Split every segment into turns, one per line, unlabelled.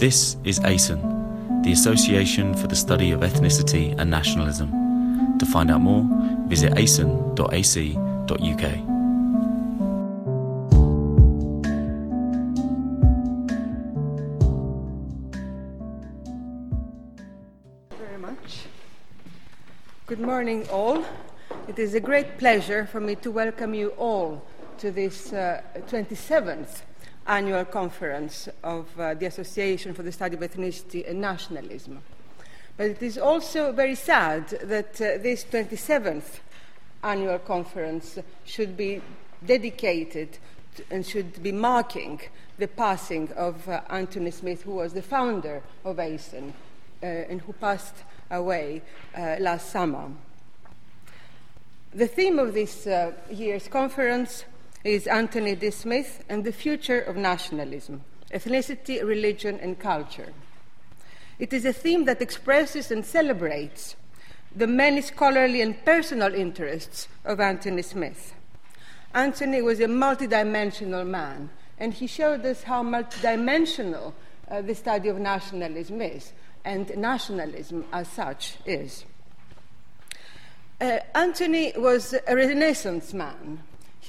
This is ASEN, the Association for the Study of Ethnicity and Nationalism. To find out more, visit much.
Good morning, all. It is a great pleasure for me to welcome you all to this uh, 27th annual conference of uh, the Association for the Study of Ethnicity and Nationalism. But it is also very sad that uh, this 27th annual conference should be dedicated to, and should be marking the passing of uh, Anthony Smith, who was the founder of ASEN uh, and who passed away uh, last summer. The theme of this uh, year's conference is Anthony D. Smith and the Future of Nationalism Ethnicity, Religion, and Culture. It is a theme that expresses and celebrates the many scholarly and personal interests of Anthony Smith. Anthony was a multidimensional man, and he showed us how multidimensional uh, the study of nationalism is and nationalism as such is. Uh, Anthony was a Renaissance man.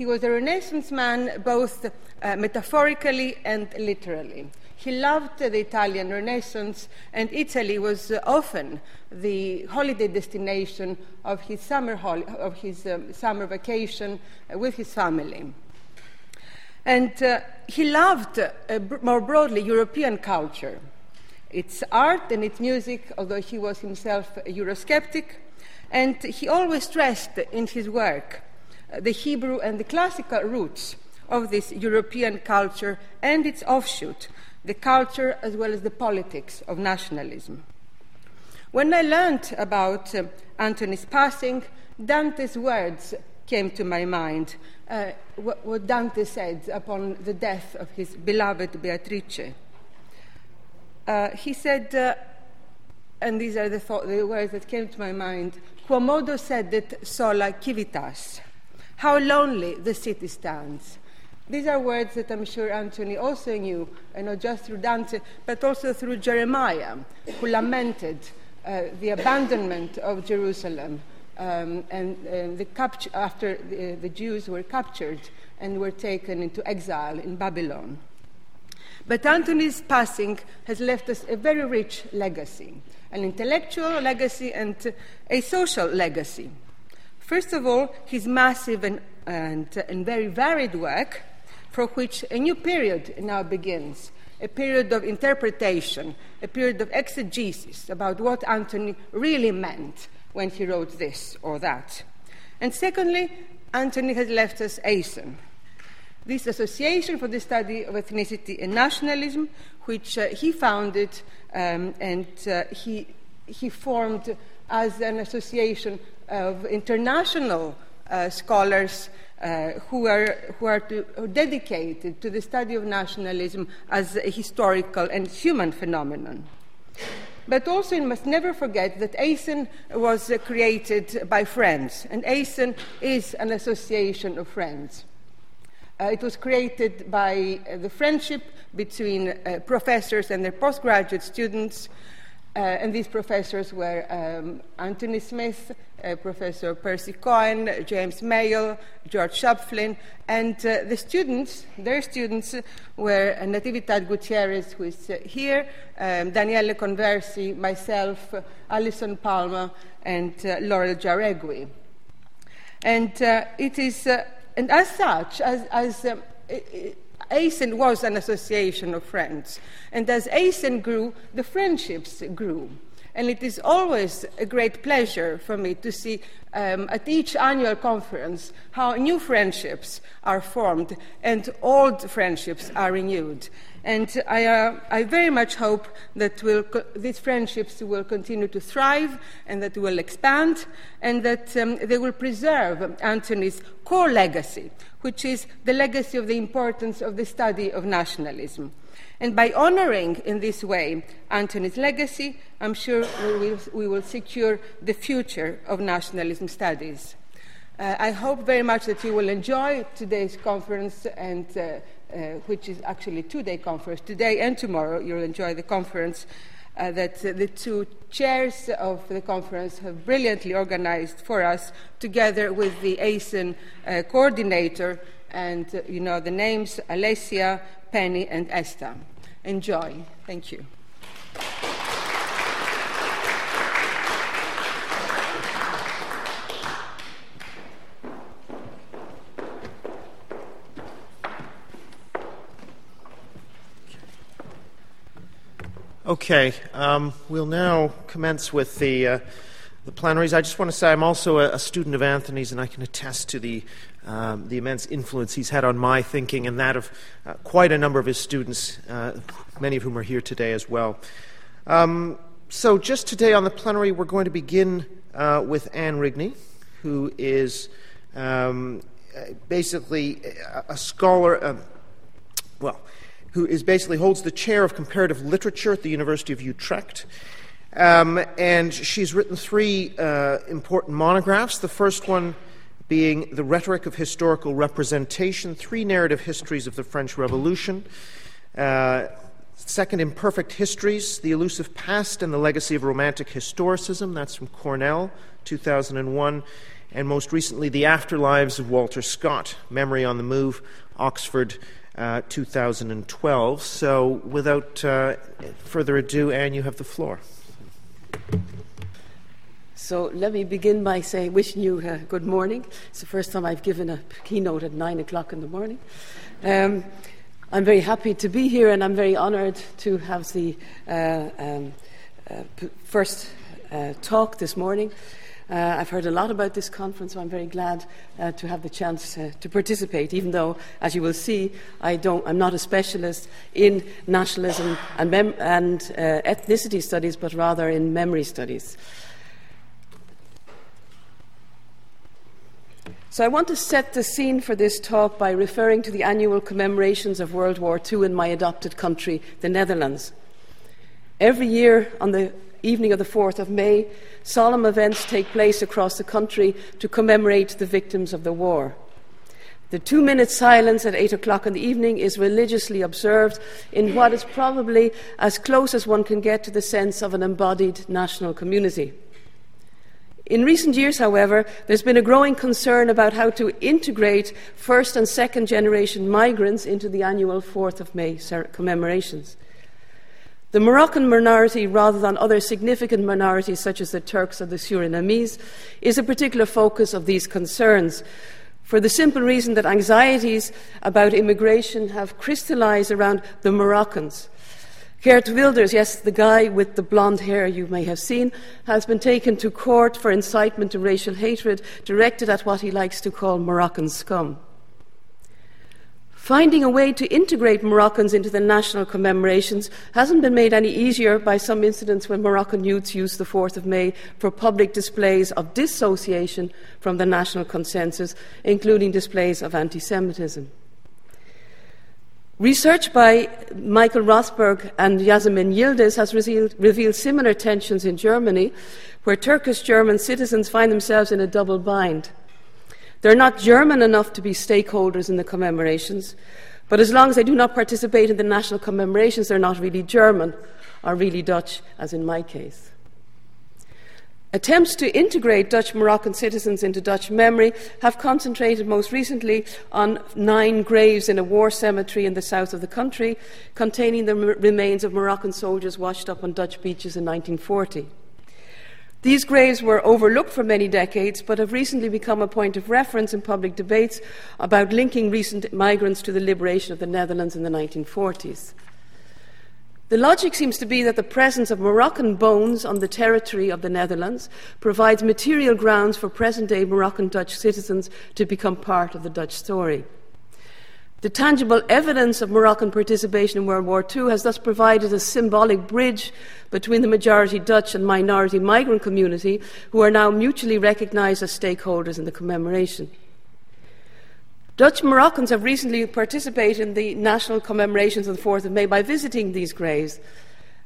He was a Renaissance man both uh, metaphorically and literally. He loved the Italian Renaissance, and Italy was uh, often the holiday destination of his summer, hol- of his, um, summer vacation uh, with his family. And uh, he loved, uh, more broadly, European culture its art and its music, although he was himself a Eurosceptic. And he always stressed in his work the Hebrew and the classical roots of this European culture and its offshoot, the culture as well as the politics of nationalism. When I learned about uh, Anthony's passing, Dante's words came to my mind, uh, what, what Dante said upon the death of his beloved Beatrice. Uh, he said, uh, and these are the, thought, the, words that came to my mind Quomodo sedet sola civitas. How lonely the city stands. These are words that I'm sure Anthony also knew, and not just through Dante, but also through Jeremiah, who lamented uh, the abandonment of Jerusalem um, and the capture, after the, the Jews were captured and were taken into exile in Babylon. But Anthony's passing has left us a very rich legacy an intellectual legacy and a social legacy. First of all, his massive and, and, and very varied work, for which a new period now begins a period of interpretation, a period of exegesis about what Anthony really meant when he wrote this or that. And secondly, Anthony has left us ASEN, this Association for the Study of Ethnicity and Nationalism, which uh, he founded um, and uh, he, he formed as an association of international uh, scholars uh, who are, who are, to, who dedicated to the study of nationalism as a historical and human phenomenon. But also, you must never forget that ASEN was uh, created by friends, and ASEN is an association of friends. Uh, it was created by uh, the friendship between uh, professors and their postgraduate students. Uh, and these professors were um, Anthony Smith, uh, Professor Percy Cohen, James Mayall, George Schöpflin, and uh, the students, their students, were Natividad Gutierrez, who is here, um, Daniele Conversi, myself, Alison Palma, and Laurel Jauregui. And it is and as such, as, as um, ASEN was an association of friends, and as ASEN grew, the friendships grew. And it is always a great pleasure for me to see um, at each annual conference how new friendships are formed and old friendships are renewed. And I, uh, I very much hope that we'll co- these friendships will continue to thrive and that will expand and that um, they will preserve Anthony's core legacy, which is the legacy of the importance of the study of nationalism. And by honoring in this way Anthony's legacy, I'm sure we will, we will secure the future of nationalism studies. Uh, I hope very much that you will enjoy today's conference, and uh, uh, which is actually a two-day conference. Today and tomorrow, you'll enjoy the conference uh, that the two chairs of the conference have brilliantly organized for us, together with the ASEN uh, coordinator, and uh, you know the names Alessia, Penny, and Esther. Enjoy. Thank you.
Okay, um, we'll now commence with the, uh, the plenaries. I just want to say I'm also a, a, student of Anthony's, and I can attest to the, um, the immense influence he's had on my thinking and that of uh, quite a number of his students, uh, many of whom are here today as well. Um, so, just today on the plenary, we're going to begin uh, with Anne Rigney, who is um, basically a, a scholar. Um, well, who is basically holds the chair of comparative literature at the University of Utrecht. Um, and she's written three uh, important monographs. The first one being The Rhetoric of Historical Representation Three Narrative Histories of the French Revolution. Uh, second, Imperfect Histories The Elusive Past and the Legacy of Romantic Historicism. That's from Cornell, 2001. And most recently, The Afterlives of Walter Scott Memory on the Move, Oxford, uh, 2012. So, without uh, further ado, Anne, you have the floor.
So, let me begin by saying, wishing you uh, good morning. It's the first time I've given a keynote at nine o'clock in the morning. Um, I'm very happy to be here, and I'm very honoured to have the uh, um, uh, first talk this morning. Uh, I've heard a lot about this conference, so I'm very glad uh, to have the chance uh, to participate, even though, as you will see, I I'm not a specialist in nationalism and, mem- and uh, ethnicity studies, but rather in memory studies. So, I want to set the scene for this talk by referring to the annual commemorations of World War II in my adopted country, the Netherlands. Every year on the evening of the 4th of May, solemn events take place across the country to commemorate the victims of the war. The two minute silence at 8 o'clock in the evening is religiously observed in what is probably as close as one can get to the sense of an embodied national community. In recent years, however, there's been a growing concern about how to integrate first and second generation migrants into the annual 4th of May commemorations. The Moroccan minority, rather than other significant minorities such as the Turks or the Surinamese, is a particular focus of these concerns for the simple reason that anxieties about immigration have crystallized around the Moroccans. Geert Wilders, yes, the guy with the blonde hair you may have seen, has been taken to court for incitement to racial hatred directed at what he likes to call Moroccan scum. Finding a way to integrate Moroccans into the national commemorations hasn't been made any easier by some incidents when Moroccan youths used the 4th of May for public displays of dissociation from the national consensus, including displays of anti Semitism. Research by Michael Rothberg and Yasemin Yildiz has revealed, revealed similar tensions in Germany, where Turkish German citizens find themselves in a double bind. They're not German enough to be stakeholders in the commemorations, but as long as they do not participate in the national commemorations, they're not really German or really Dutch, as in my case. Attempts to integrate Dutch Moroccan citizens into Dutch memory have concentrated most recently on nine graves in a war cemetery in the south of the country containing the remains of Moroccan soldiers washed up on Dutch beaches in 1940. These graves were overlooked for many decades, but have recently become a point of reference in public debates about linking recent migrants to the liberation of the Netherlands in the 1940s. The logic seems to be that the presence of Moroccan bones on the territory of the Netherlands provides material grounds for present day Moroccan Dutch citizens to become part of the Dutch story. The tangible evidence of Moroccan participation in World War II has thus provided a symbolic bridge between the majority Dutch and minority migrant community, who are now mutually recognised as stakeholders in the commemoration. Dutch Moroccans have recently participated in the national commemorations of the 4th of May by visiting these graves.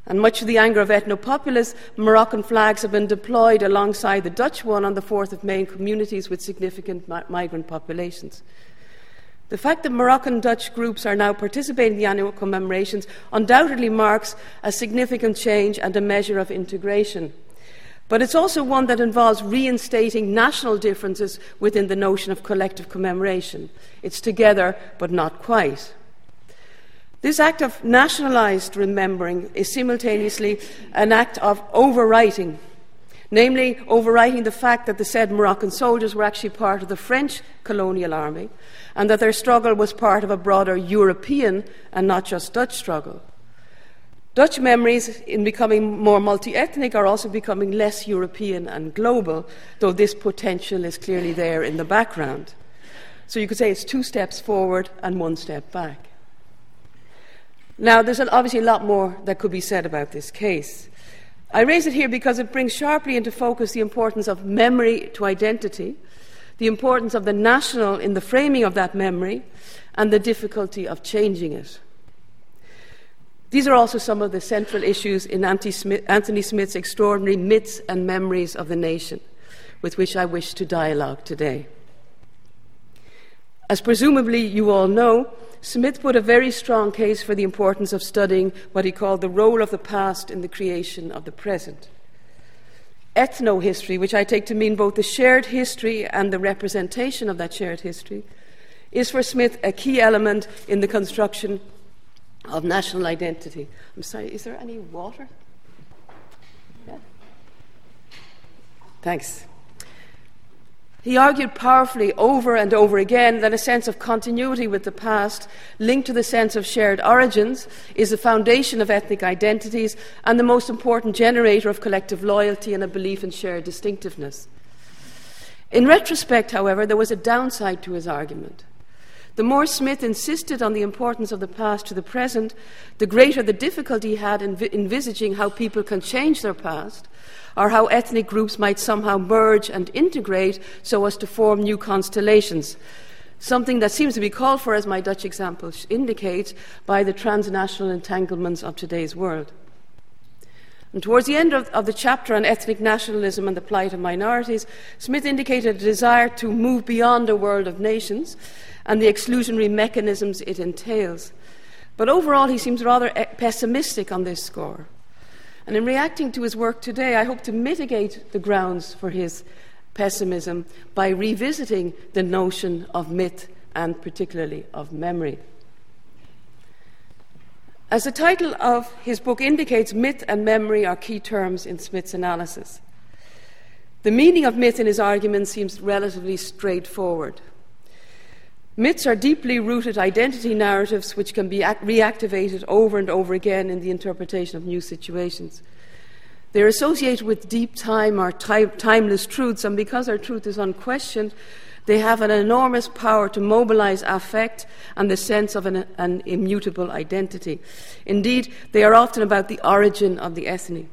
And much to the anger of ethnopopulists, Moroccan flags have been deployed alongside the Dutch one on the 4th of May in communities with significant mi- migrant populations. The fact that Moroccan Dutch groups are now participating in the annual commemorations undoubtedly marks a significant change and a measure of integration. But it's also one that involves reinstating national differences within the notion of collective commemoration. It's together, but not quite. This act of nationalised remembering is simultaneously an act of overwriting, namely, overwriting the fact that the said Moroccan soldiers were actually part of the French colonial army and that their struggle was part of a broader European and not just Dutch struggle. Dutch memories, in becoming more multi ethnic, are also becoming less European and global, though this potential is clearly there in the background. So you could say it's two steps forward and one step back. Now, there's obviously a lot more that could be said about this case. I raise it here because it brings sharply into focus the importance of memory to identity, the importance of the national in the framing of that memory, and the difficulty of changing it. These are also some of the central issues in Anthony Smith's extraordinary Myths and Memories of the Nation, with which I wish to dialogue today. As presumably you all know, Smith put a very strong case for the importance of studying what he called the role of the past in the creation of the present. Ethnohistory, which I take to mean both the shared history and the representation of that shared history, is for Smith a key element in the construction of national identity. I'm sorry, is there any water? Yeah. Thanks. He argued powerfully over and over again that a sense of continuity with the past, linked to the sense of shared origins, is the foundation of ethnic identities and the most important generator of collective loyalty and a belief in shared distinctiveness. In retrospect, however, there was a downside to his argument. The more Smith insisted on the importance of the past to the present, the greater the difficulty he had in envisaging how people can change their past or how ethnic groups might somehow merge and integrate so as to form new constellations. Something that seems to be called for, as my Dutch example indicates, by the transnational entanglements of today's world. And towards the end of, of, the chapter on ethnic nationalism and the plight of minorities, Smith indicated a desire to move beyond a world of nations and the exclusionary mechanisms it entails. But overall, he seems rather eh, pessimistic on this score. And in reacting to his work today, I hope to mitigate the grounds for his pessimism by revisiting the notion of myth and particularly of memory. As the title of his book indicates, myth and memory are key terms in Smith's analysis. The meaning of myth in his argument seems relatively straightforward. Myths are deeply rooted identity narratives which can be reactivated over and over again in the interpretation of new situations. They're associated with deep time or timeless truths, and because our truth is unquestioned, they have an enormous power to mobilize affect and the sense of an, an immutable identity. Indeed, they are often about the origin of the ethnic.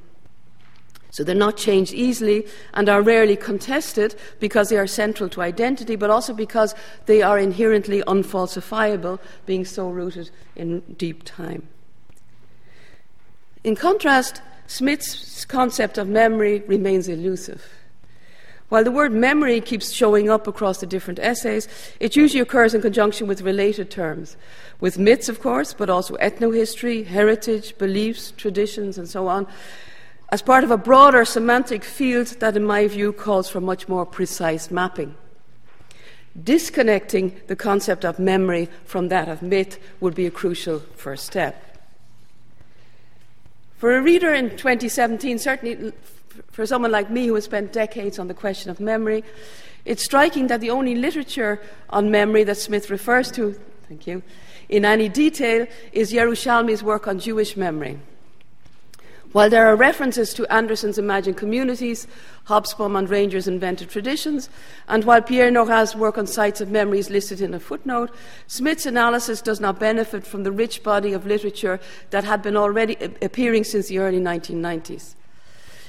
So they're not changed easily and are rarely contested because they are central to identity, but also because they are inherently unfalsifiable, being so rooted in deep time. In contrast, Smith's concept of memory remains elusive. While the word memory keeps showing up across the different essays, it usually occurs in conjunction with related terms, with myths, of course, but also ethnohistory, heritage, beliefs, traditions, and so on, as part of a broader semantic field that, in my view, calls for much more precise mapping. Disconnecting the concept of memory from that of myth would be a crucial first step. For a reader in 2017, certainly for someone like me who has spent decades on the question of memory, it's striking that the only literature on memory that Smith refers to, thank you, in any detail is Yerushalmi's work on Jewish memory. While there are references to Anderson's imagined communities, Hobsbawm and Ranger's invented traditions, and while Pierre Nora's work on sites of memory is listed in a footnote, Smith's analysis does not benefit from the rich body of literature that had been already appearing since the early 1990s.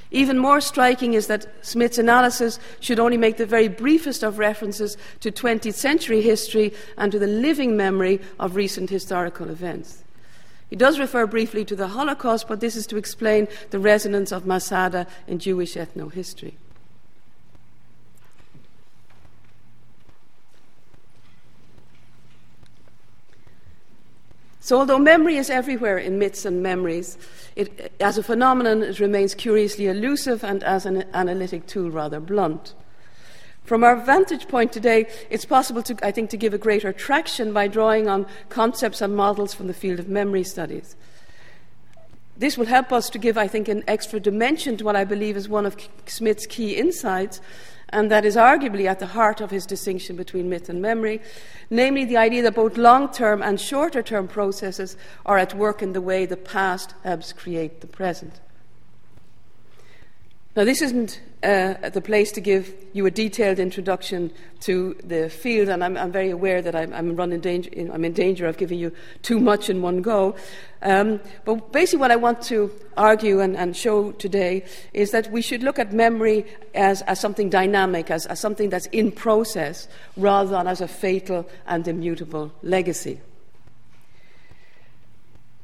Even more striking is that Smith's analysis should only make the very briefest of references to 20th century history and to the living memory of recent historical events. He does refer briefly to the Holocaust, but this is to explain the resonance of Masada in Jewish ethnohistory. So, although memory is everywhere in myths and memories, it, as a phenomenon, it remains curiously elusive and as an analytic tool, rather blunt. From our vantage point today, it's possible, to, I think, to give a greater traction by drawing on concepts and models from the field of memory studies. This will help us to give, I think, an extra dimension to what I believe is one of Smith's key insights, and that is arguably at the heart of his distinction between myth and memory, namely the idea that both long term and shorter term processes are at work in the way the past helps create the present. Now, this isn't uh, the place to give you a detailed introduction to the field, and I'm, I'm very aware that I'm, I'm, danger, I'm, in danger of giving you too much in one go. Um, but basically, what I want to argue and, and, show today is that we should look at memory as, as something dynamic, as, as something that's in process, rather than as a fatal and immutable legacy.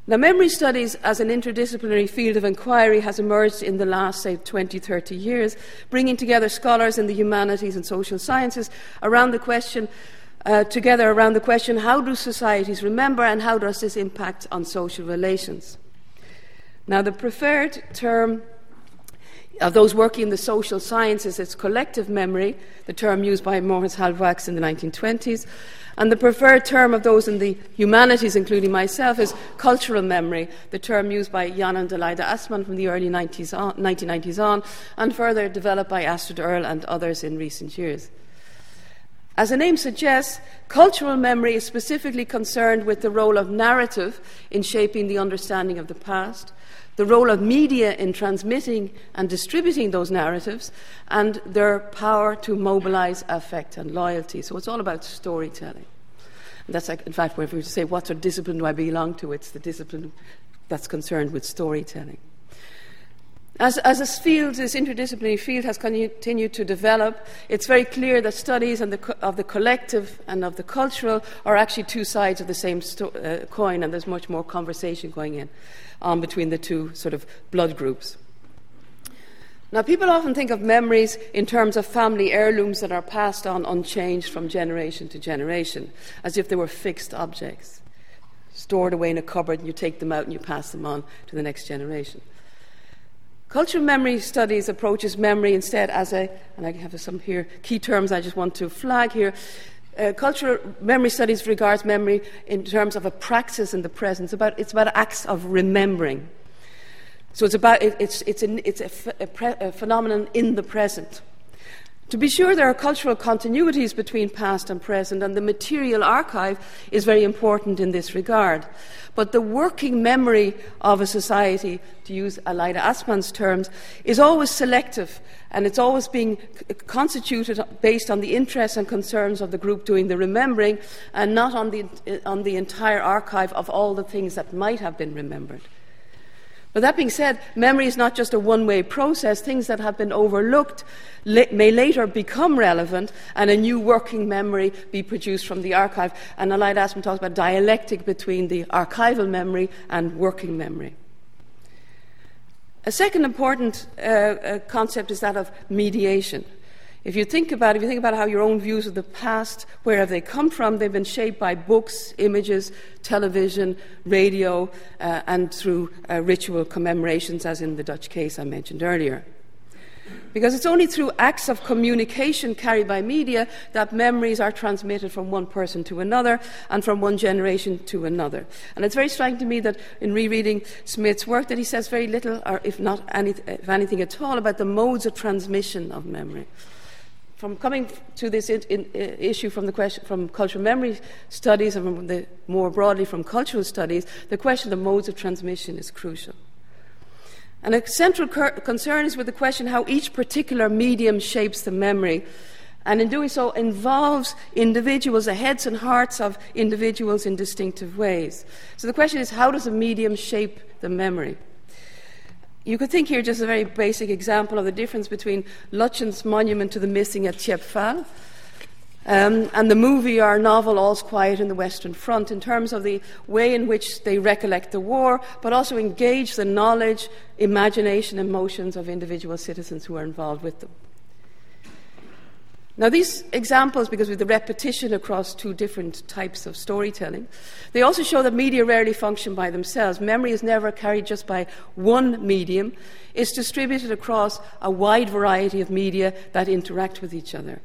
Now, memory studies as an interdisciplinary field of inquiry has emerged in the last, say, 20, 30 years, bringing together scholars in the humanities and social sciences around the question, uh, together around the question how do societies remember and how does this impact on social relations? Now, the preferred term of those working in the social sciences is collective memory, the term used by Maurice Halbwachs in the 1920s. And the preferred term of those in the humanities, including myself, is cultural memory, the term used by Jan and Aleida Assmann from the early 90s on, 1990s on, and further developed by Astrid Erll and others in recent years. As the name suggests, cultural memory is specifically concerned with the role of narrative in shaping the understanding of the past, the role of media in transmitting and distributing those narratives, and their power to mobilize affect and loyalty. So it's all about storytelling. And that's, like, in fact, if we say, what sort of discipline do I belong to? It's the discipline that's concerned with storytelling. As, as this field, this interdisciplinary field, has continued to develop, it's very clear that studies the, of the collective and of the cultural are actually two sides of the same sto- uh, coin, and there's much more conversation going in on between the two sort of blood groups. Now, people often think of memories in terms of family heirlooms that are passed on unchanged from generation to generation, as if they were fixed objects, stored away in a cupboard, and you take them out and you pass them on to the next generation. Cultural memory studies approaches memory instead as a, and I have some here key terms I just want to flag here. Uh, cultural memory studies regards memory in terms of a praxis in the present. It's about, it's about acts of remembering. So it's, about, it, it's, it's, an, it's pre, a phenomenon in the present. To be sure, there are cultural continuities between past and present, and the material archive is very important in this regard. But the working memory of a society, to use Aleida Assmann's terms, is always selective, and it's always being constituted based on the interests and concerns of the group doing the remembering, and not on the, on the entire archive of all the things that might have been remembered. But that being said, memory is not just a one way process. Things that have been overlooked may later become relevant and a new working memory be produced from the archive. And Aleida Assmann talks about dialectic between the archival memory and working memory. A second important uh, uh, concept is that of mediation. If you think about if you think about how your own views of the past, where have they come from? They've been shaped by books, images, television, radio, uh, and through uh, ritual commemorations, as in the Dutch case I mentioned earlier. Because it's only through acts of communication carried by media that memories are transmitted from one person to another and from one generation to another. And it's very striking to me that in rereading Smith's work that he says very little, or if not any, if anything at all, about the modes of transmission of memory from coming to this in, in, uh, issue from the question from cultural memory studies and from the, more broadly from cultural studies, the question of the modes of transmission is crucial. And a central cur- concern is with the question how each particular medium shapes the memory, and in doing so involves individuals, the heads and hearts of individuals in distinctive ways. So the question is how does a medium shape the memory? You could think here just a very basic example of the difference between Lutyens' monument to the missing at Thiepval, Um, and the movie or novel All's Quiet in the Western Front in terms of the way in which they recollect the war, but also engage the knowledge, imagination, emotions of individual citizens who are involved with them. Now, these examples, because with the repetition across two different types of storytelling, they also show that media rarely function by themselves. Memory is never carried just by one medium, it's distributed across a wide variety of media that interact with each other.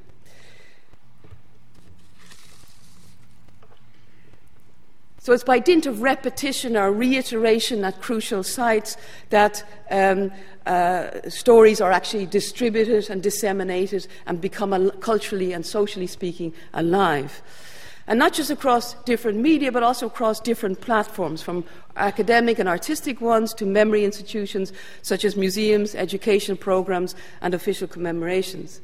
So it's by dint of repetition or reiteration at crucial sites that um, uh, stories are actually distributed and disseminated and become al- culturally and socially speaking alive. And not just across different media, but also across different platforms, from academic and artistic ones to memory institutions such as museums, education programs, and official commemorations.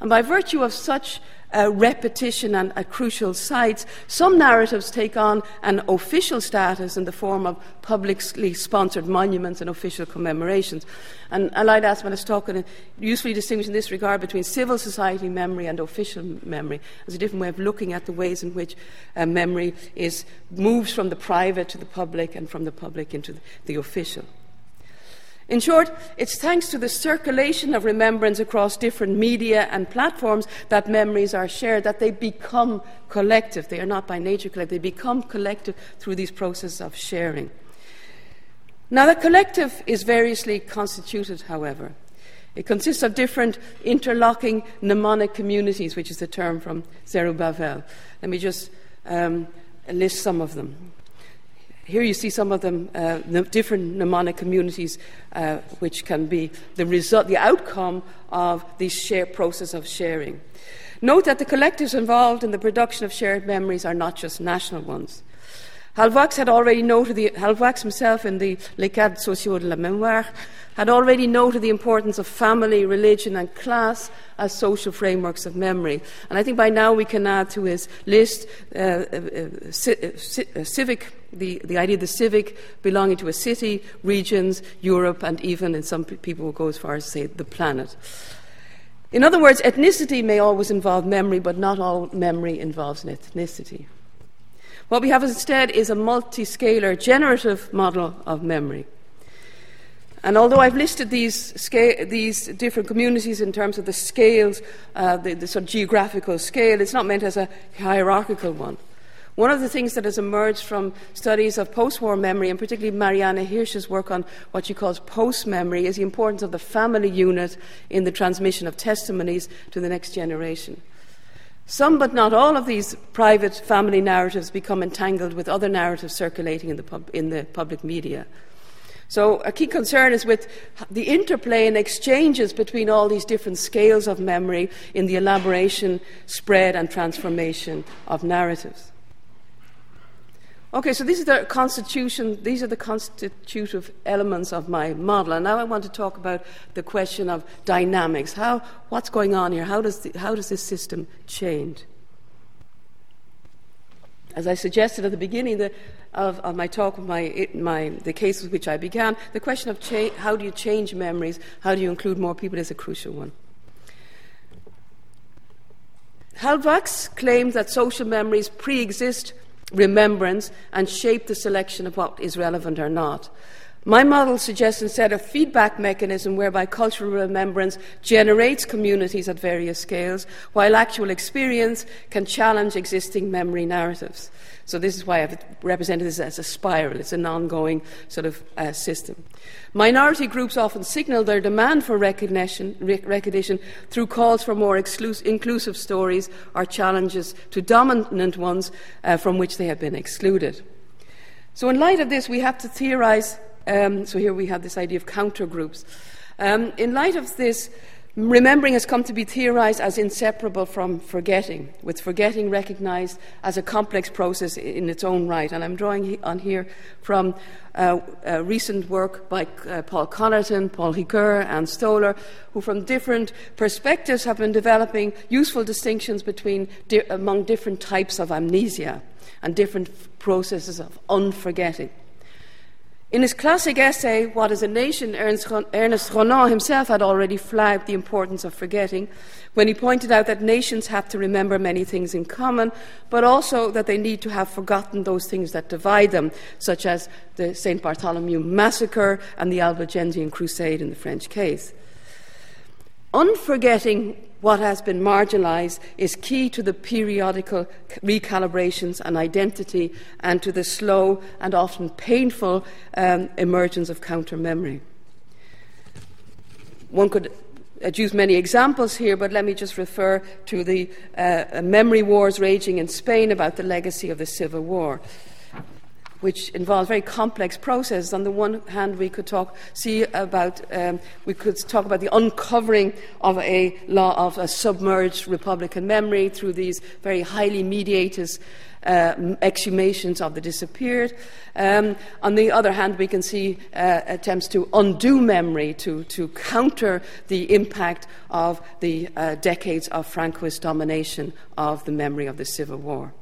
And by virtue of such uh, repetition and crucial sites, some narratives take on an official status in the form of publicly sponsored monuments and official commemorations. And Aleida Assmann is talking, usefully distinguishing in this regard between civil society memory and official memory as a different way of looking at the ways in which uh, memory is moves from the private to the public and from the public into the official. In short, it's thanks to the circulation of remembrance across different media and platforms that memories are shared, that they become collective. They are not by nature collective, they become collective through these processes of sharing. Now, the collective is variously constituted, however. It consists of different interlocking mnemonic communities, which is the term from Zerubavel. Let me just um, list some of them. Here you see some of them, uh, the different mnemonic communities, uh, which can be the result, the outcome of this share process of sharing. Note that the collectives involved in the production of shared memories are not just national ones. Halbwachs had already noted the, Halbwachs himself in the Les Cadres Sociaux de la Mémoire had already noted the importance of family, religion, and class as social frameworks of memory. And I think by now we can add to his list uh, uh, uh, civic, the, the idea of the civic belonging to a city, regions, Europe, and even, in some people will go as far as to say, the planet. In other words, ethnicity may always involve memory, but not all memory involves an ethnicity. What we have instead is a multi-scalar generative model of memory. And although I've listed these, scale, these different communities in terms of the scales, uh, the, the sort of geographical scale, it's not meant as a hierarchical one. One of the things that has emerged from studies of post war memory, and particularly Marianne Hirsch's work on what she calls post memory, is the importance of the family unit in the transmission of testimonies to the next generation. Some, but not all, of these private family narratives become entangled with other narratives circulating in the, pub, in the public media. So, a key concern is with the interplay and exchanges between all these different scales of memory in the elaboration, spread, and transformation of narratives. Okay, so this is the constitution, these are the constitutive elements of my model. And now I want to talk about the question of dynamics. How, what's going on here? How does, the, how does this system change? As I suggested at the beginning of, of, my talk, my, my, the case with which I began, the question of cha- how do you change memories, how do you include more people is a crucial one. Halbwachs claims that social memories pre exist remembrance and shape the selection of what is relevant or not. My model suggests instead a feedback mechanism whereby cultural remembrance generates communities at various scales, while actual experience can challenge existing memory narratives. So, this is why I've represented this as a spiral. It's an ongoing sort of uh, system. Minority groups often signal their demand for recognition, recognition through calls for more inclusive stories or challenges to dominant ones uh, from which they have been excluded. So, in light of this, we have to theorize um, so here we have this idea of counter groups. Um, in light of this, remembering has come to be theorized as inseparable from forgetting, with forgetting recognized as a complex process in its own right. And I'm drawing on here from uh, uh, recent work by uh, Paul Connerton, Paul Ricoeur, and Stoler, who from different perspectives have been developing useful distinctions between di- among different types of amnesia and different processes of unforgetting. In his classic essay, What is a Nation, Ernest, Renan himself had already flagged the importance of forgetting when he pointed out that nations have to remember many things in common, but also that they need to have forgotten those things that divide them, such as the St. Bartholomew massacre and the Albigensian crusade in the French case. Unforgetting what has been marginalised is key to the periodical recalibrations and identity and to the slow and often painful um, emergence of counter memory. One could use many examples here, but let me just refer to the uh, memory wars raging in Spain about the legacy of the Civil War which involves very complex processes. On the one hand, we could talk, see about, um, we could talk about the uncovering of a law of a submerged Republican memory through these very highly mediated uh, exhumations of the disappeared. Um, on the other hand, we can see uh, attempts to undo memory, to, to counter the impact of the uh, decades of Francoist domination of the memory of the Civil War.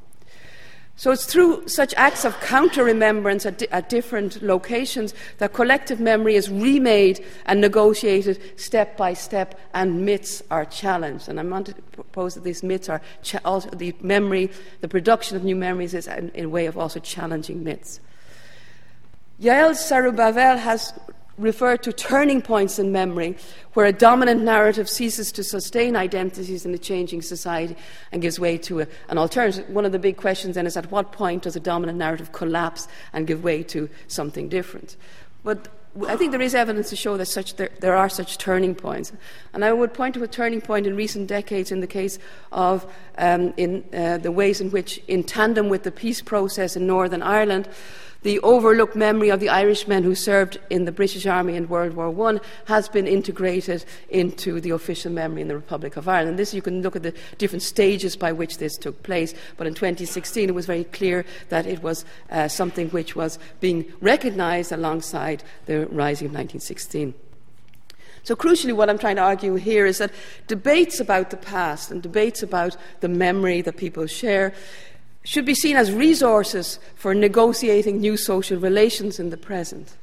So it's through such acts of counter remembrance at, di- at, different locations that collective memory is remade and negotiated step by step, and myths are challenged. And I want to propose that these myths are cha- also the memory, the production of new memories is in, in a way of also challenging myths. Yael Zerubavel has refer to turning points in memory where a dominant narrative ceases to sustain identities in a changing society and gives way to a, an alternative. One of the big questions then is at what point does a dominant narrative collapse and give way to something different? But I think there is evidence to show that such, there, there, are such turning points. And I would point to a turning point in recent decades in the case of um, in, uh, the ways in which, in tandem with the peace process in Northern Ireland, the overlooked memory of the Irishmen who served in the British Army in World War I has been integrated into the official memory in the Republic of Ireland. This, you can look at the different stages by which this took place. But in 2016, it was very clear that it was uh, something which was being recognised alongside the rising of 1916. So, crucially, what I'm trying to argue here is that debates about the past and debates about the memory that people share should be seen as resources for negotiating new social relations in the present.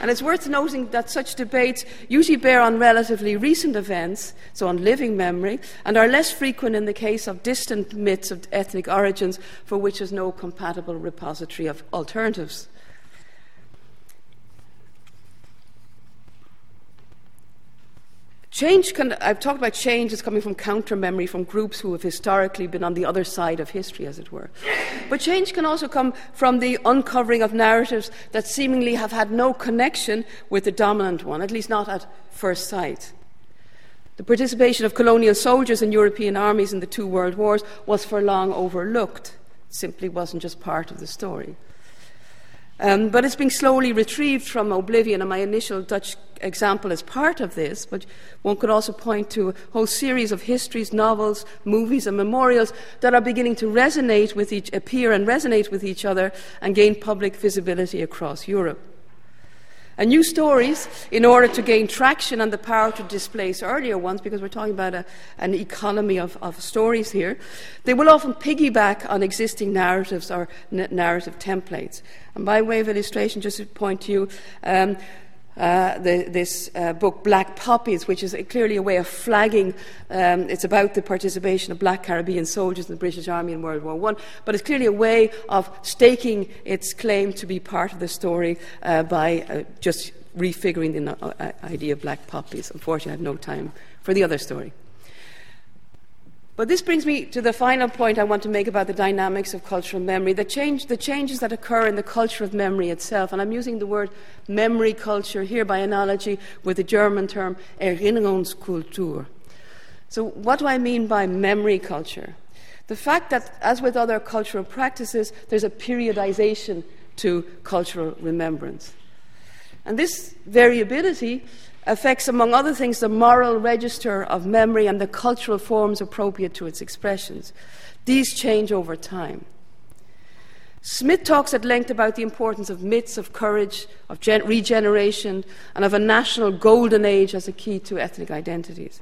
And it's worth noting that such debates usually bear on relatively recent events, so on living memory, and are less frequent in the case of distant myths of ethnic origins for which there's no compatible repository of alternatives. Change can, I've talked about change as coming from counter memory from groups who have historically been on the other side of history, as it were. But change can also come from the uncovering of narratives that seemingly have had no connection with the dominant one, at least not at first sight. The participation of colonial soldiers in European armies in the two world wars was for long overlooked. It simply wasn't just part of the story. Um, but it's being slowly retrieved from oblivion, and my initial Dutch example is part of this. But one could also point to a whole series of histories, novels, movies, and memorials that are beginning to resonate with each, appear and resonate with each other and gain public visibility across Europe. And new stories, in order to gain traction and the power to displace earlier ones, because we're talking about a, an economy of, of, stories here, they will often piggyback on existing narratives or n- narrative templates. And by way of illustration, just to point to you, um, uh, the, this uh, book, Black Poppies, which is clearly a way of flagging. Um, it's about the participation of black Caribbean soldiers in the British Army in World War I, but it's clearly a way of staking its claim to be part of the story uh, by uh, just refiguring the uh, idea of black poppies. Unfortunately, I have no time for the other story. But this brings me to the final point I want to make about the dynamics of cultural memory, the, change, the changes that occur in the culture of memory itself. And I'm using the word memory culture here by analogy with the German term Erinnerungskultur. So, what do I mean by memory culture? The fact that, as with other cultural practices, there's a periodization to cultural remembrance. And this variability affects, among other things, the moral register of memory and the cultural forms appropriate to its expressions. These change over time. Smith talks at length about the importance of myths of courage, of gen- regeneration, and of a national golden age as a key to ethnic identities.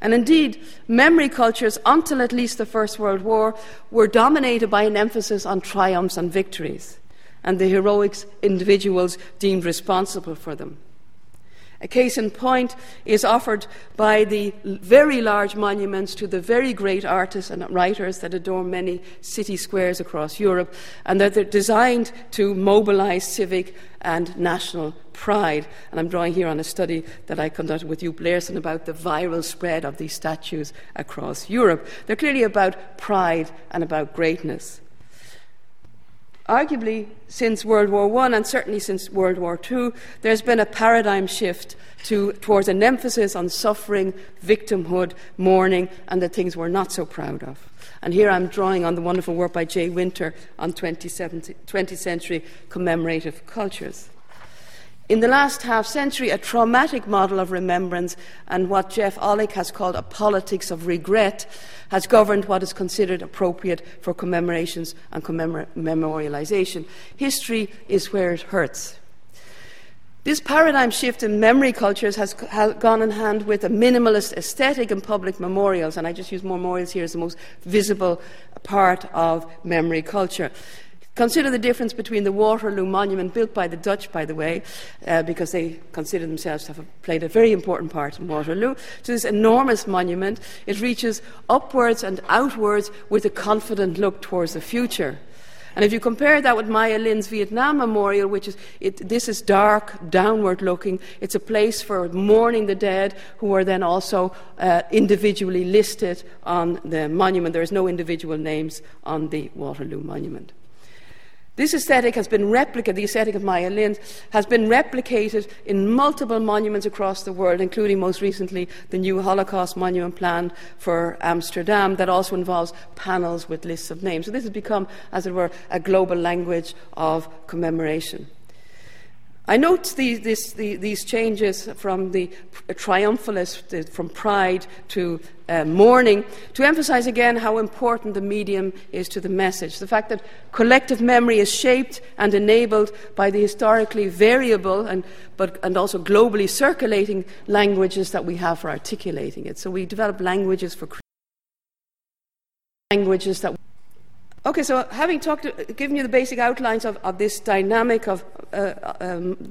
And indeed, memory cultures, until at least the First World War, were dominated by an emphasis on triumphs and victories. and the heroic individuals deemed responsible for them. A case in point is offered by the very large monuments to the very great artists and writers that adorn many city squares across Europe, and that they're designed to mobilize civic and national pride. And I'm drawing here on a study that I conducted with Joep Leerssen about the viral spread of these statues across Europe. They're clearly about pride and about greatness. Arguably, since World War I and certainly since World War II, there's been a paradigm shift to, towards an emphasis on suffering, victimhood, mourning, and the things we're not so proud of. And here I'm drawing on the wonderful work by Jay Winter on 20th century commemorative cultures. In the last half century, a traumatic model of remembrance and what Jeff Olick has called a politics of regret has governed what is considered appropriate for commemorations and commemor- memorialization. History is where it hurts. This paradigm shift in memory cultures has gone in hand with a minimalist aesthetic in public memorials, and I just use memorials here as the most visible part of memory culture. Consider the difference between the Waterloo Monument, built by the Dutch, by the way, uh, because they consider themselves to have played a very important part in Waterloo, to this enormous monument. It reaches upwards and outwards with a confident look towards the future. And if you compare that with Maya Lin's Vietnam Memorial, which is, it, this is dark, downward looking, it's a place for mourning the dead who are then also uh, individually listed on the monument. There is no individual names on the Waterloo Monument. This aesthetic has been replicated, the aesthetic of Maya Lin has been replicated in multiple monuments across the world, including most recently the new Holocaust monument planned for Amsterdam that also involves panels with lists of names. So this has become, as it were, a global language of commemoration. I note the, this, the, these changes from the triumphalist, from pride to uh, mourning, to emphasize again how important the medium is to the message. The fact that collective memory is shaped and enabled by the historically variable and, but, and also globally circulating languages that we have for articulating it. So we develop languages for languages that Okay, so having talked, given you the basic outlines of, of this dynamic of uh, um,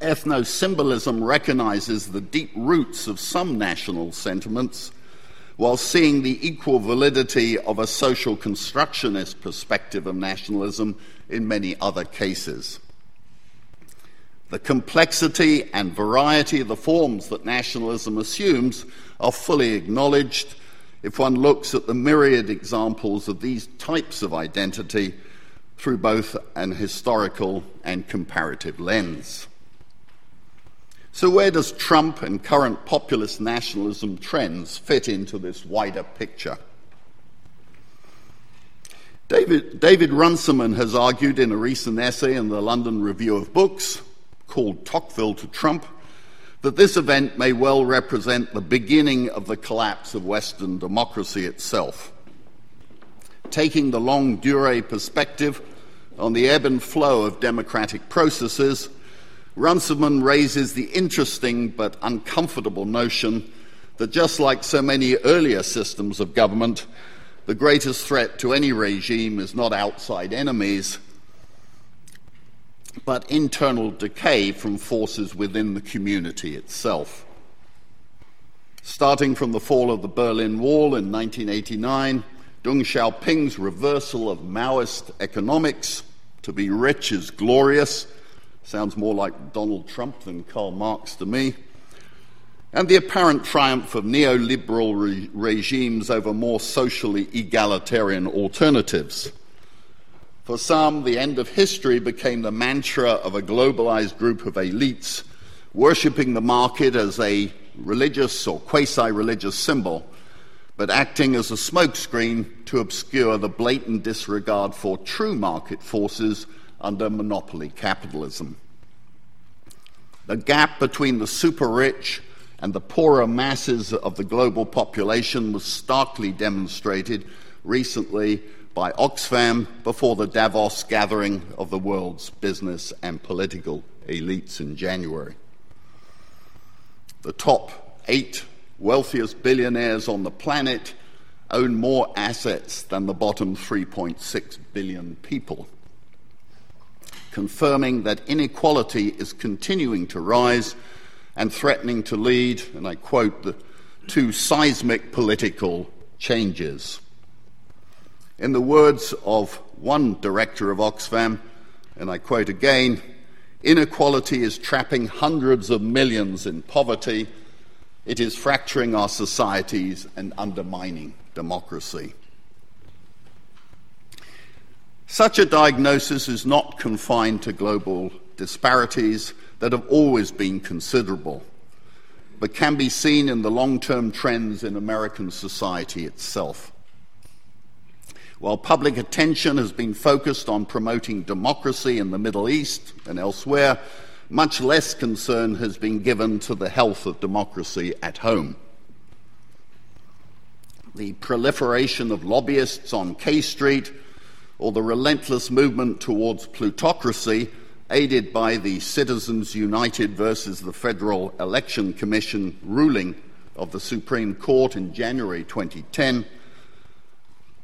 ethno symbolism recognizes the deep roots of some national sentiments while seeing the equal validity of a social constructionist perspective of nationalism in many other cases. The complexity and variety of the forms that nationalism assumes are fully acknowledged if one looks at the myriad examples of these types of identity through both an historical and comparative lens. So, where does Trump and current populist nationalism trends fit into this wider picture? David, David Runciman has argued in a recent essay in the London Review of Books called Tocqueville to Trump that this event may well represent the beginning of the collapse of Western democracy itself. Taking the longue durée perspective on the ebb and flow of democratic processes, Runciman raises the interesting but uncomfortable notion that just like so many earlier systems of government, the greatest threat to any regime is not outside enemies, but internal decay from forces within the community itself. Starting from the fall of the Berlin Wall in 1989, Deng Xiaoping's reversal of Maoist economics to be rich is glorious Sounds more like Donald Trump than Karl Marx to me. And the apparent triumph of neoliberal re- regimes over more socially egalitarian alternatives. For some, the end of history became the mantra of a globalized group of elites worshipping the market as a religious or quasi religious symbol, but acting as a smokescreen to obscure the blatant disregard for true market forces under monopoly capitalism. The gap between the super rich and the poorer masses of the global population was starkly demonstrated recently by Oxfam before the Davos gathering of the world's business and political elites in January. The top eight wealthiest billionaires on the planet own more assets than the bottom 3.6 billion people confirming that inequality is continuing to rise and threatening to lead, and I quote, the, to seismic political changes. In the words of one director of Oxfam, and I quote again, inequality is trapping hundreds of millions in poverty. It is fracturing our societies and undermining democracy. Such a diagnosis is not confined to global disparities that have always been considerable, but can be seen in the long term trends in American society itself. While public attention has been focused on promoting democracy in the Middle East and elsewhere, much less concern has been given to the health of democracy at home. The proliferation of lobbyists on K Street or the relentless movement towards plutocracy, aided by the Citizens United versus the Federal Election Commission ruling of the Supreme Court in January 2010,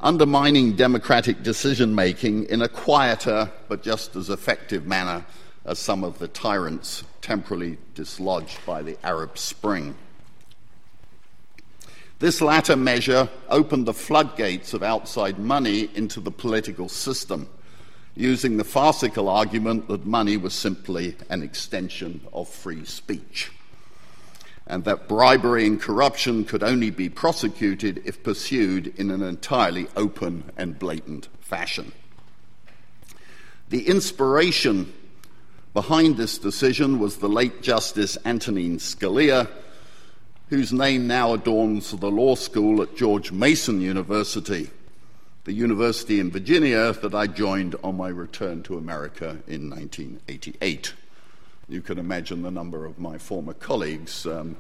undermining democratic decision making in a quieter but just as effective manner as some of the tyrants temporarily dislodged by the Arab Spring. This latter measure opened the floodgates of outside money into the political system, using the farcical argument that money was simply an extension of free speech, and that bribery and corruption could only be prosecuted if pursued in an entirely open and blatant fashion. The inspiration behind this decision was the late Justice Antonin Scalia whose name now adorns the law school at George Mason University, the university in Virginia that I joined on my return to America in 1988. You can imagine the number of my former colleagues um,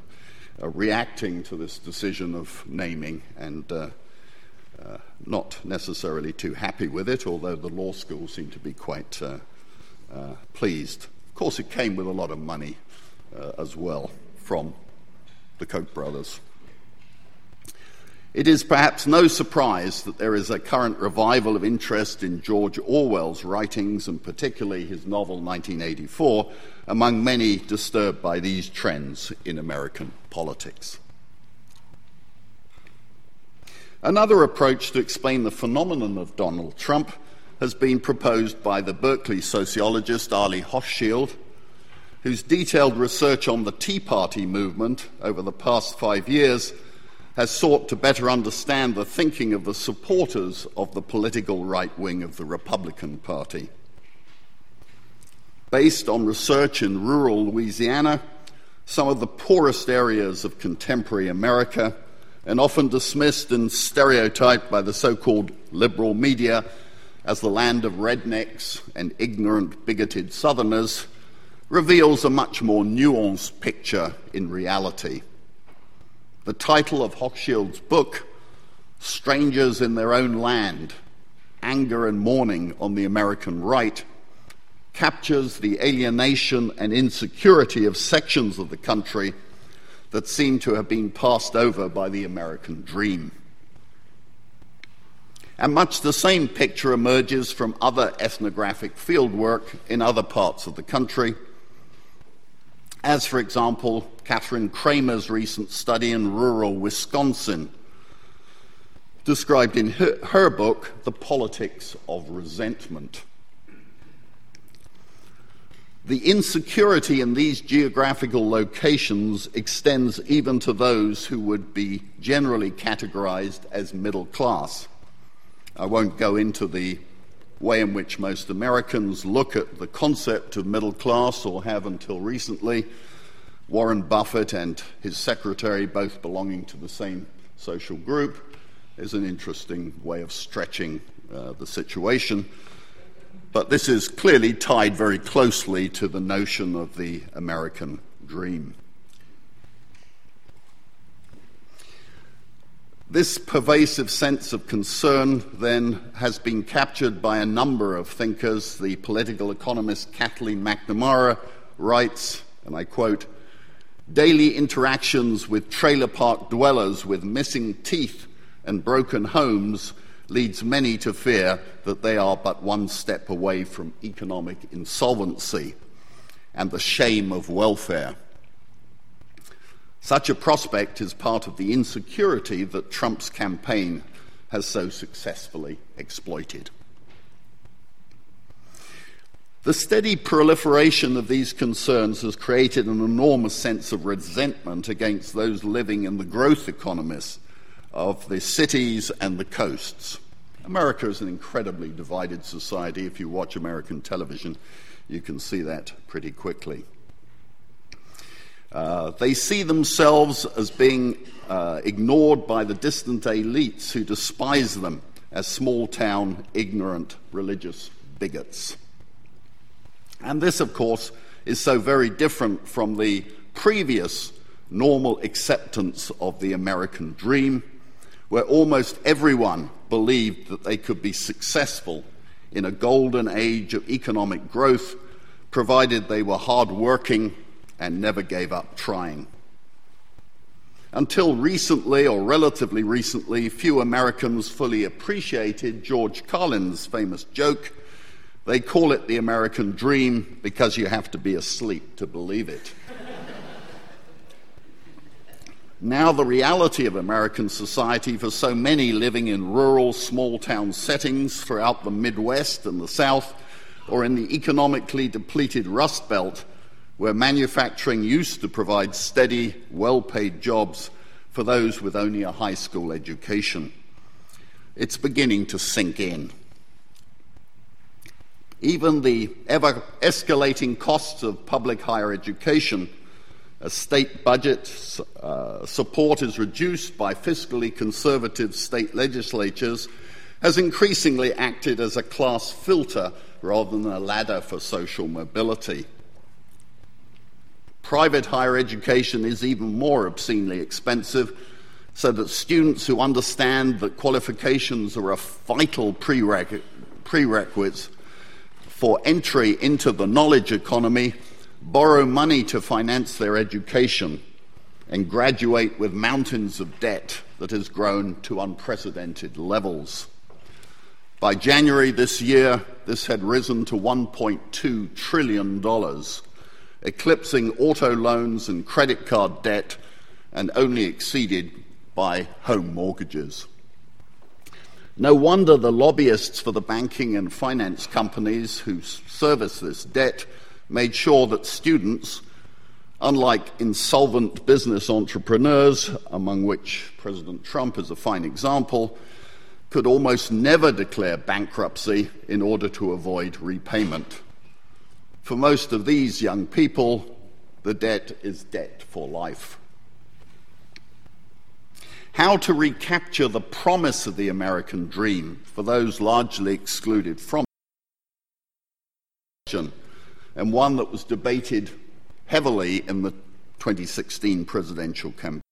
uh, reacting to this decision of naming and uh, uh, not necessarily too happy with it, although the law school seemed to be quite uh, uh, pleased. Of course, it came with a lot of money uh, as well from the Koch brothers. It is perhaps no surprise that there is a current revival of interest in George Orwell's writings, and particularly his novel 1984, among many disturbed by these trends in American politics. Another approach to explain the phenomenon of Donald Trump has been proposed by the Berkeley sociologist Arlie Hochschild, whose detailed research on the Tea Party movement over the past five years has sought to better understand the thinking of the supporters of the political right wing of the Republican Party. Based on research in rural Louisiana, some of the poorest areas of contemporary America, and often dismissed and stereotyped by the so called liberal media as the land of rednecks and ignorant, bigoted Southerners, reveals a much more nuanced picture in reality. The title of Hochschild's book, Strangers in Their Own Land Anger and Mourning on the American Right, captures the alienation and insecurity of sections of the country that seem to have been passed over by the American dream. And much the same picture emerges from other ethnographic fieldwork in other parts of the country as, for example, Katherine Cramer's recent study in rural Wisconsin, described in her, her book, The Politics of Resentment. The insecurity in these geographical locations extends even to those who would be generally categorized as middle class. I won't go into the way in which most Americans look at the concept of middle class, or have until recently. Warren Buffett and his secretary, both belonging to the same social group, is an interesting way of stretching uh, the situation. But this is clearly tied very closely to the notion of the American dream. This pervasive sense of concern then has been captured by a number of thinkers. The political economist Kathleen McNamara writes, and I quote, daily interactions with trailer park dwellers with missing teeth and broken homes leads many to fear that they are but one step away from economic insolvency and the shame of welfare. Such a prospect is part of the insecurity that Trump's campaign has so successfully exploited. The steady proliferation of these concerns has created an enormous sense of resentment against those living in the growth economies of the cities and the coasts. America is an incredibly divided society. If you watch American television, you can see that pretty quickly. Uh, they see themselves as being uh, ignored by the distant elites who despise them as small town, ignorant, religious bigots. And this, of course, is so very different from the previous normal acceptance of the American dream, where almost everyone believed that they could be successful in a golden age of economic growth, provided they were hardworking and never gave up trying. Until recently, or relatively recently, few Americans fully appreciated George Carlin's famous joke they call it the American dream because you have to be asleep to believe it. now, the reality of American society for so many living in rural, small town settings throughout the Midwest and the South, or in the economically depleted Rust Belt where manufacturing used to provide steady, well paid jobs for those with only a high school education. It's beginning to sink in. Even the ever escalating costs of public higher education, as state budget uh, support is reduced by fiscally conservative state legislatures, has increasingly acted as a class filter rather than a ladder for social mobility. Private higher education is even more obscenely expensive, so that students who understand that qualifications are a vital prerequisite for entry into the knowledge economy borrow money to finance their education and graduate with mountains of debt that has grown to unprecedented levels. By January this year, this had risen to $1.2 trillion, eclipsing auto loans and credit card debt and only exceeded by home mortgages. No wonder the lobbyists for the banking and finance companies who service this debt made sure that students, unlike insolvent business entrepreneurs, among which President Trump is a fine example, could almost never declare bankruptcy in order to avoid repayment. For most of these young people, the debt is debt for life how to recapture the promise of the American dream for those largely excluded from it, and one that was debated heavily in the 2016 presidential campaign.